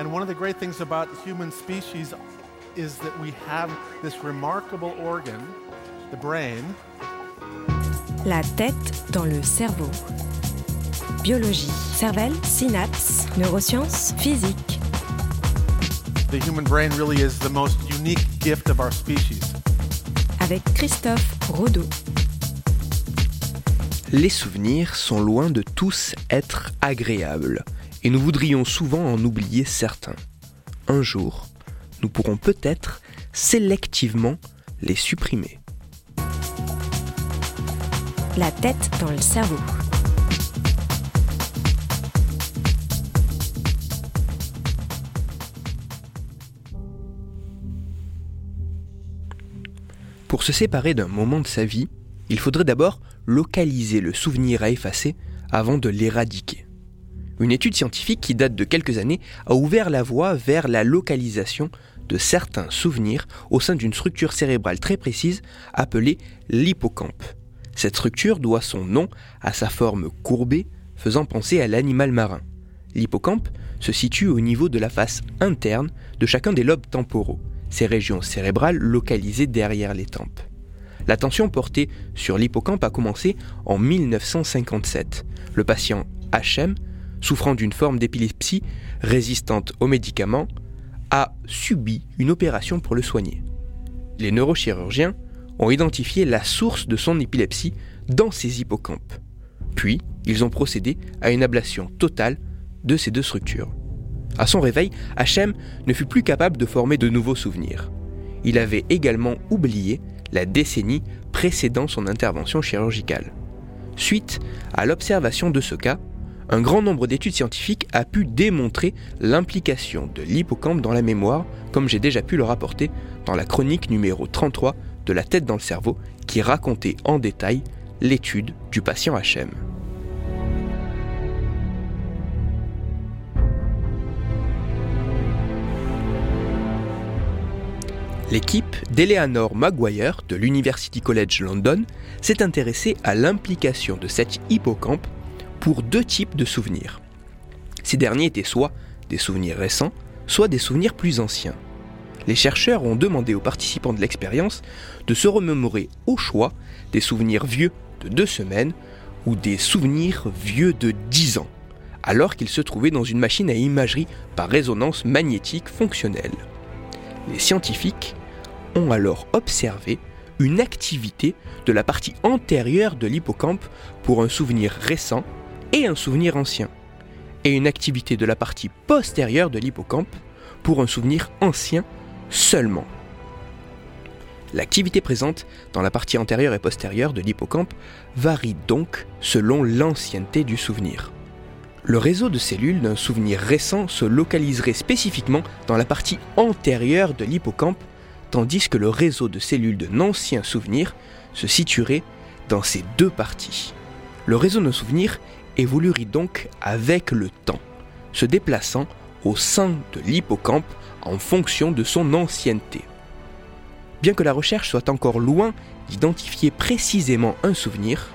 And one of the great things about human species is that we have this remarkable organ, the brain. La tête dans le cerveau. Biologie, cervelle, synapses, neurosciences, physique. The human brain really is the most unique gift of our species. Avec Christophe Rodeau. Les souvenirs sont loin de tous être agréables, et nous voudrions souvent en oublier certains. Un jour, nous pourrons peut-être sélectivement les supprimer. La tête dans le cerveau. Pour se séparer d'un moment de sa vie, il faudrait d'abord localiser le souvenir à effacer avant de l'éradiquer. Une étude scientifique qui date de quelques années a ouvert la voie vers la localisation de certains souvenirs au sein d'une structure cérébrale très précise appelée l'hippocampe. Cette structure doit son nom à sa forme courbée faisant penser à l'animal marin. L'hippocampe se situe au niveau de la face interne de chacun des lobes temporaux, ces régions cérébrales localisées derrière les tempes. L'attention portée sur l'hippocampe a commencé en 1957. Le patient HM, souffrant d'une forme d'épilepsie résistante aux médicaments, a subi une opération pour le soigner. Les neurochirurgiens ont identifié la source de son épilepsie dans ses hippocampes. Puis, ils ont procédé à une ablation totale de ces deux structures. À son réveil, Hachem ne fut plus capable de former de nouveaux souvenirs. Il avait également oublié la décennie précédant son intervention chirurgicale. Suite à l'observation de ce cas, un grand nombre d'études scientifiques a pu démontrer l'implication de l'hippocampe dans la mémoire, comme j'ai déjà pu le rapporter dans la chronique numéro 33 de La tête dans le cerveau, qui racontait en détail l'étude du patient HM. L'équipe d'Eleanor Maguire de l'University College London s'est intéressée à l'implication de cet hippocampe pour deux types de souvenirs. Ces derniers étaient soit des souvenirs récents, soit des souvenirs plus anciens. Les chercheurs ont demandé aux participants de l'expérience de se remémorer au choix des souvenirs vieux de deux semaines ou des souvenirs vieux de dix ans, alors qu'ils se trouvaient dans une machine à imagerie par résonance magnétique fonctionnelle. Les scientifiques ont alors observé une activité de la partie antérieure de l'hippocampe pour un souvenir récent et un souvenir ancien, et une activité de la partie postérieure de l'hippocampe pour un souvenir ancien seulement. L'activité présente dans la partie antérieure et postérieure de l'hippocampe varie donc selon l'ancienneté du souvenir. Le réseau de cellules d'un souvenir récent se localiserait spécifiquement dans la partie antérieure de l'hippocampe, tandis que le réseau de cellules d'un ancien souvenir se situerait dans ces deux parties. Le réseau d'un souvenir évoluerait donc avec le temps, se déplaçant au sein de l'hippocampe en fonction de son ancienneté. Bien que la recherche soit encore loin d'identifier précisément un souvenir,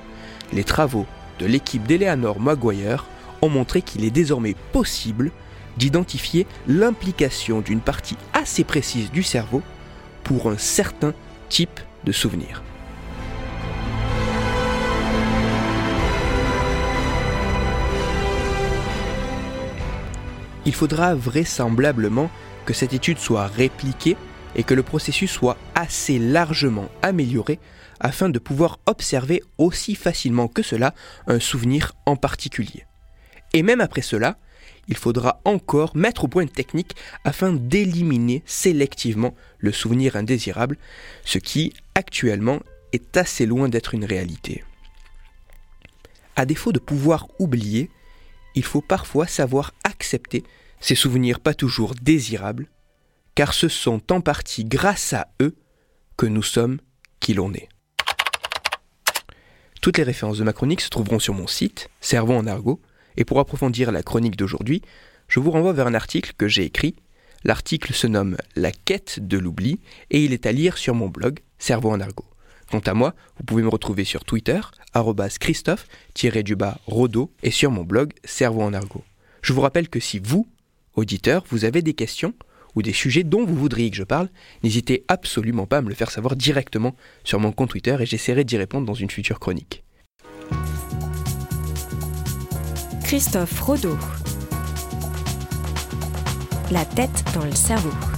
les travaux de l'équipe d'Eleanor Maguire ont montré qu'il est désormais possible d'identifier l'implication d'une partie assez précise du cerveau pour un certain type de souvenir. Il faudra vraisemblablement que cette étude soit répliquée et que le processus soit assez largement amélioré afin de pouvoir observer aussi facilement que cela un souvenir en particulier. Et même après cela, il faudra encore mettre au point une technique afin d'éliminer sélectivement le souvenir indésirable, ce qui actuellement est assez loin d'être une réalité. À défaut de pouvoir oublier, il faut parfois savoir accepter ces souvenirs pas toujours désirables, car ce sont en partie grâce à eux que nous sommes qui l'on est. Toutes les références de ma chronique se trouveront sur mon site, Cerveau en argot, et pour approfondir la chronique d'aujourd'hui, je vous renvoie vers un article que j'ai écrit. L'article se nomme La quête de l'oubli et il est à lire sur mon blog Cerveau en argot. Quant à moi, vous pouvez me retrouver sur Twitter, Christophe-Rodo et sur mon blog Cerveau en argot. Je vous rappelle que si vous, Auditeurs, vous avez des questions ou des sujets dont vous voudriez que je parle, n'hésitez absolument pas à me le faire savoir directement sur mon compte Twitter et j'essaierai d'y répondre dans une future chronique. Christophe Rodeau. La tête dans le cerveau.